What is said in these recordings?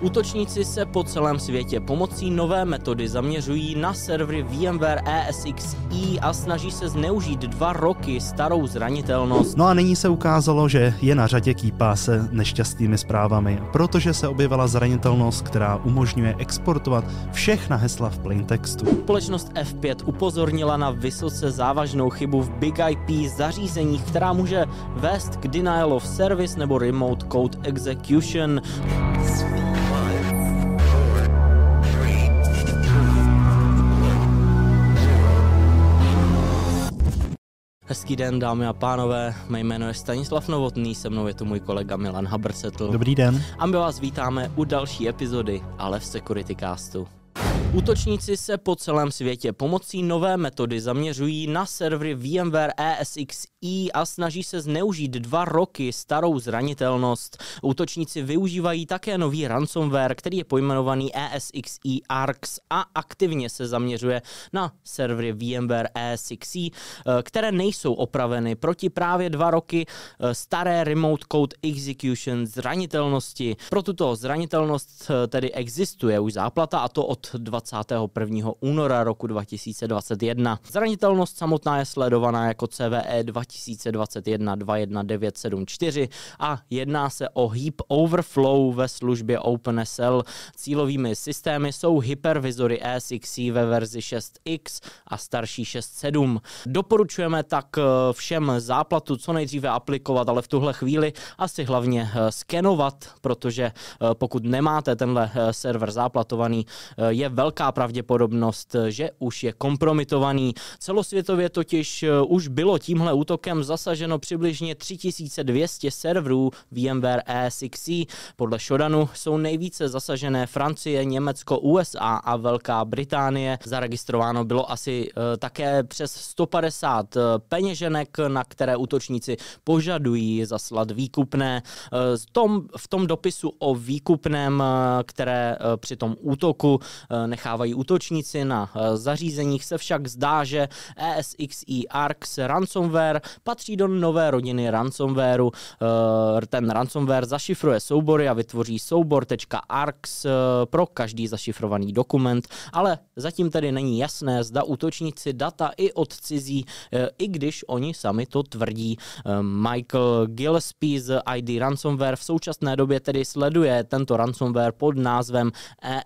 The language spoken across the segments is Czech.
Útočníci se po celém světě pomocí nové metody zaměřují na servery VMware ESXi a snaží se zneužít dva roky starou zranitelnost. No a nyní se ukázalo, že je na řadě kýpá se nešťastnými zprávami, protože se objevila zranitelnost, která umožňuje exportovat všechna hesla v plaintextu. Společnost F5 upozornila na vysoce závažnou chybu v Big IP zařízeních, která může vést k denial of service nebo remote code execution. Hezký den, dámy a pánové. Mé jméno je Stanislav Novotný, se mnou je tu můj kolega Milan Habrsetl. Dobrý den. A my vás vítáme u další epizody Ale v Security Castu. Útočníci se po celém světě pomocí nové metody zaměřují na servery VMware ESXi a snaží se zneužít dva roky starou zranitelnost. Útočníci využívají také nový ransomware, který je pojmenovaný ESXi ARX a aktivně se zaměřuje na servery VMware ESXi, eh, které nejsou opraveny proti právě dva roky eh, staré Remote Code Execution zranitelnosti. Pro tuto zranitelnost eh, tedy existuje už záplata a to od 20 21. února roku 2021. Zranitelnost samotná je sledovaná jako CVE 2021 21974 a jedná se o heap overflow ve službě OpenSL. Cílovými systémy jsou hypervizory E6 ve verzi 6X a starší 6.7. Doporučujeme tak eh, všem záplatu co nejdříve aplikovat, ale v tuhle chvíli asi hlavně eh, skenovat, protože eh, pokud nemáte tenhle server záplatovaný, je velká pravděpodobnost, že už je kompromitovaný. Celosvětově totiž už bylo tímhle útokem zasaženo přibližně 3200 serverů VMware E6C. Podle Shodanu jsou nejvíce zasažené Francie, Německo, USA a Velká Británie. Zaregistrováno bylo asi eh, také přes 150 eh, peněženek, na které útočníci požadují zaslat výkupné. V tom, v tom dopisu o výkupném, které při tom útoku nechávají útočníci na eh, zařízeních, se však zdá, že ESXi ARX ransomware patří do nové rodiny ransomwareu. Eh, ten ransomware zašifruje soubory a vytvoří soubor.arx eh, pro každý zašifrovaný dokument, ale zatím tedy není jasné, zda útočníci data i odcizí, i když oni sami to tvrdí. Michael Gillespie z ID Ransomware v současné době tedy sleduje tento ransomware pod názvem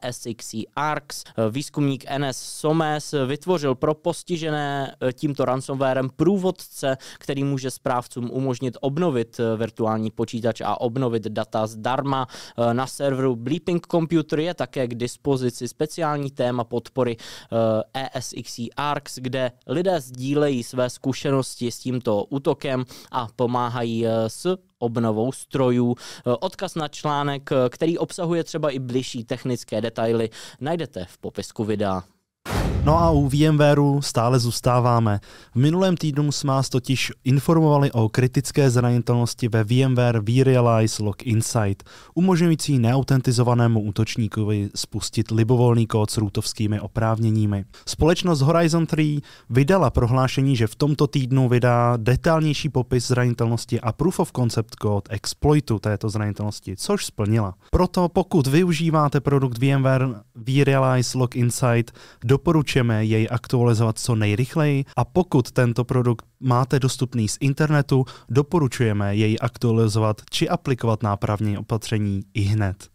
ESXi ARX Výzkumník NS Somes vytvořil pro postižené eh, tímto ransomwarem průvodce, který může správcům umožnit obnovit eh, virtuální počítač a obnovit data zdarma. Eh, na serveru Bleeping Computer je také k dispozici speciální téma podpory ESXi ARX, kde lidé sdílejí své zkušenosti s tímto útokem a pomáhají s obnovou strojů. Eh, odkaz na článek, eh, který obsahuje třeba i bližší technické detaily, najdete v popisku videa. No a u VMwareu stále zůstáváme. V minulém týdnu jsme vás totiž informovali o kritické zranitelnosti ve VMware vRealize Log Insight, umožňující neautentizovanému útočníkovi spustit libovolný kód s rootovskými oprávněními. Společnost Horizon 3 vydala prohlášení, že v tomto týdnu vydá detailnější popis zranitelnosti a proof of concept code exploitu této zranitelnosti, což splnila. Proto pokud využíváte produkt VMware vRealize Log Insight, doporučuji doporučujeme jej aktualizovat co nejrychleji a pokud tento produkt máte dostupný z internetu, doporučujeme jej aktualizovat či aplikovat nápravní opatření i hned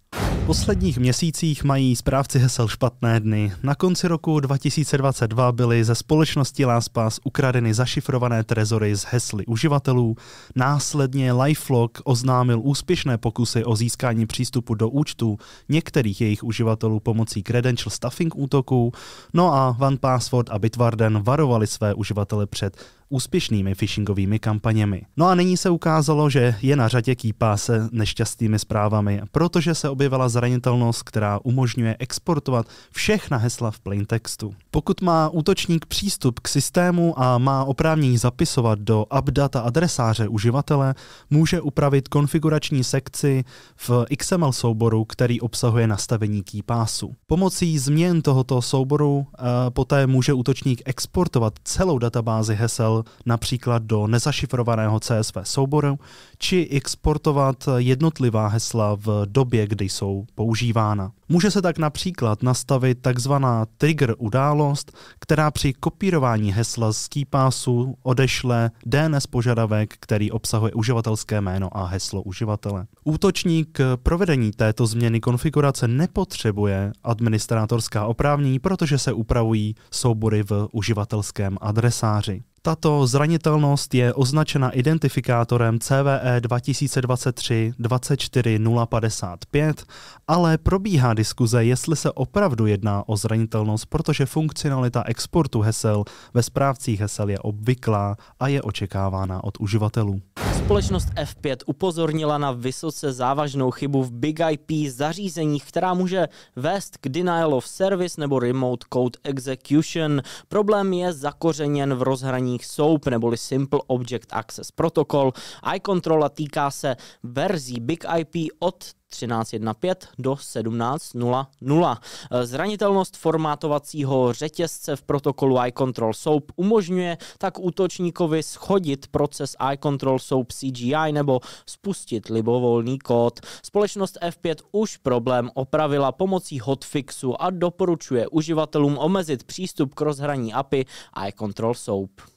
posledních měsících mají správci hesel špatné dny. Na konci roku 2022 byly ze společnosti LastPass ukradeny zašifrované trezory z hesly uživatelů. Následně LifeLock oznámil úspěšné pokusy o získání přístupu do účtu některých jejich uživatelů pomocí credential stuffing útoků. No a OnePassword a Bitwarden varovali své uživatele před úspěšnými phishingovými kampaněmi. No a nyní se ukázalo, že je na řadě kýpá se nešťastnými zprávami, protože se objevila zranitelnost, která umožňuje exportovat všechna hesla v plaintextu. Pokud má útočník přístup k systému a má oprávnění zapisovat do updata adresáře uživatele, může upravit konfigurační sekci v XML souboru, který obsahuje nastavení keypassu. Pomocí změn tohoto souboru uh, poté může útočník exportovat celou databázi hesel například do nezašifrovaného CSV souboru, či exportovat jednotlivá hesla v době, kdy jsou používána. Může se tak například nastavit takzvaná trigger událost, která při kopírování hesla z KeyPassu odešle DNS požadavek, který obsahuje uživatelské jméno a heslo uživatele. Útočník provedení této změny konfigurace nepotřebuje administrátorská oprávnění, protože se upravují soubory v uživatelském adresáři. Tato zranitelnost je označena identifikátorem CVE 2023 24055, ale probíhá diskuze, jestli se opravdu jedná o zranitelnost, protože funkcionalita exportu hesel ve správcích hesel je obvyklá a je očekávána od uživatelů. Společnost F5 upozornila na vysoce závažnou chybu v Big IP zařízeních, která může vést k denial of service nebo remote code execution. Problém je zakořeněn v rozhraních SOAP neboli Simple Object Access Protocol. iControla týká se verzí Big IP od 13.1.5 do 17.0.0. Zranitelnost formátovacího řetězce v protokolu iControl SOAP umožňuje tak útočníkovi schodit proces iControl SOAP CGI nebo spustit libovolný kód. Společnost F5 už problém opravila pomocí hotfixu a doporučuje uživatelům omezit přístup k rozhraní API iControl SOAP.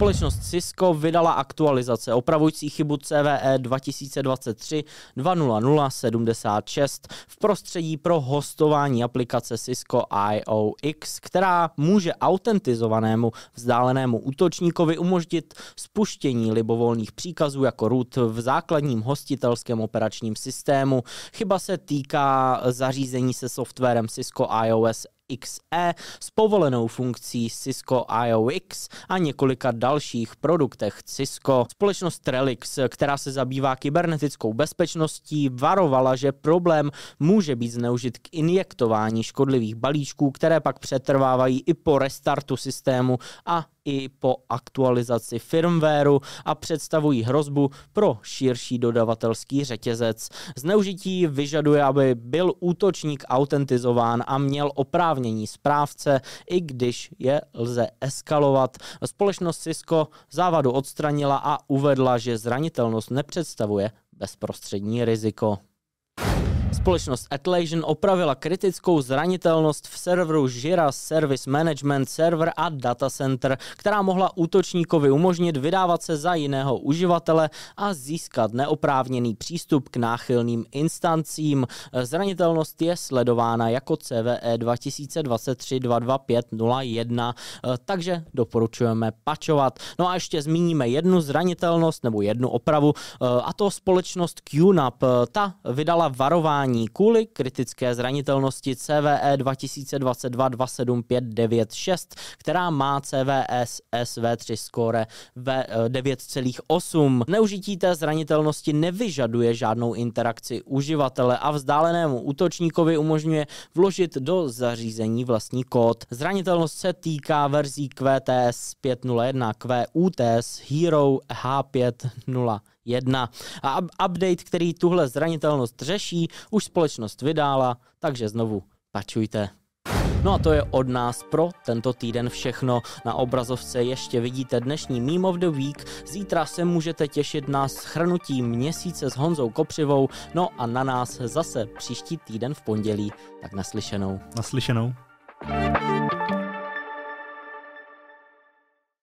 Společnost Cisco vydala aktualizace opravující chybu CVE 2023 20076 v prostředí pro hostování aplikace Cisco IOX, která může autentizovanému vzdálenému útočníkovi umožnit spuštění libovolných příkazů jako root v základním hostitelském operačním systému. Chyba se týká zařízení se softwarem Cisco iOS XE s povolenou funkcí Cisco IOX a několika dalších produktech Cisco. Společnost Trellix, která se zabývá kybernetickou bezpečností, varovala, že problém může být zneužit k injektování škodlivých balíčků, které pak přetrvávají i po restartu systému a i po aktualizaci firmwareu a představují hrozbu pro širší dodavatelský řetězec. Zneužití vyžaduje, aby byl útočník autentizován a měl oprávnění správce, i když je lze eskalovat. Společnost Cisco závadu odstranila a uvedla, že zranitelnost nepředstavuje bezprostřední riziko. Společnost Atlassian opravila kritickou zranitelnost v serveru Jira Service Management Server a Data Center, která mohla útočníkovi umožnit vydávat se za jiného uživatele a získat neoprávněný přístup k náchylným instancím. Zranitelnost je sledována jako CVE 2023-22501, takže doporučujeme pačovat. No a ještě zmíníme jednu zranitelnost nebo jednu opravu, a to společnost QNAP. Ta vydala varování varování kvůli kritické zranitelnosti CVE 2022-27596, která má CVS SV3 score ve 9,8. Neužití té zranitelnosti nevyžaduje žádnou interakci uživatele a vzdálenému útočníkovi umožňuje vložit do zařízení vlastní kód. Zranitelnost se týká verzí QTS 501, QUTS Hero H501 1. A update, který tuhle zranitelnost řeší, už společnost vydala, takže znovu pačujte. No a to je od nás pro tento týden všechno. Na obrazovce ještě vidíte dnešní Meme of the Week. Zítra se můžete těšit na schrnutí měsíce s Honzou Kopřivou. No a na nás zase příští týden v pondělí. Tak naslyšenou. Naslyšenou. thank you